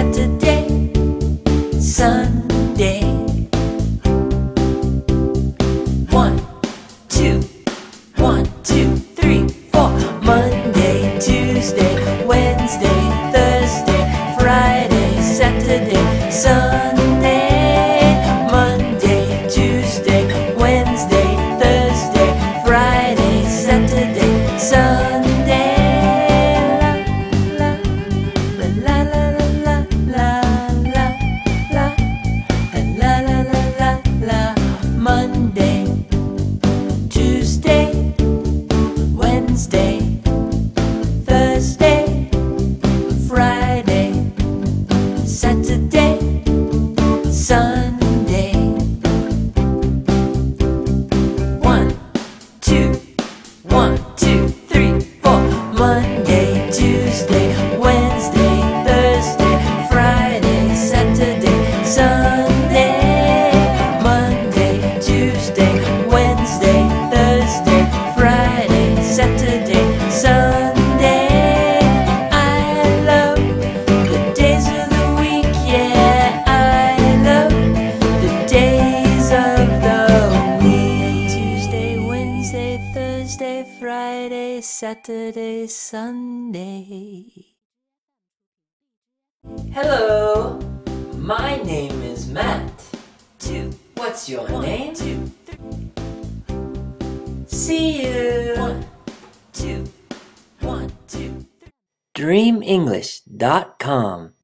Saturday, Sunday. One, two, one, two, three, four. Monday, Tuesday, Wednesday, Thursday, Friday, Saturday, Sunday. Monday, Tuesday, Wednesday, Thursday, Friday, Saturday, Sunday. One, two, one, two, three, four. Monday, Friday, Saturday, Sunday. Hello, my name is Matt. Two. What's your name? Two. See you. One, two, one, two. DreamEnglish.com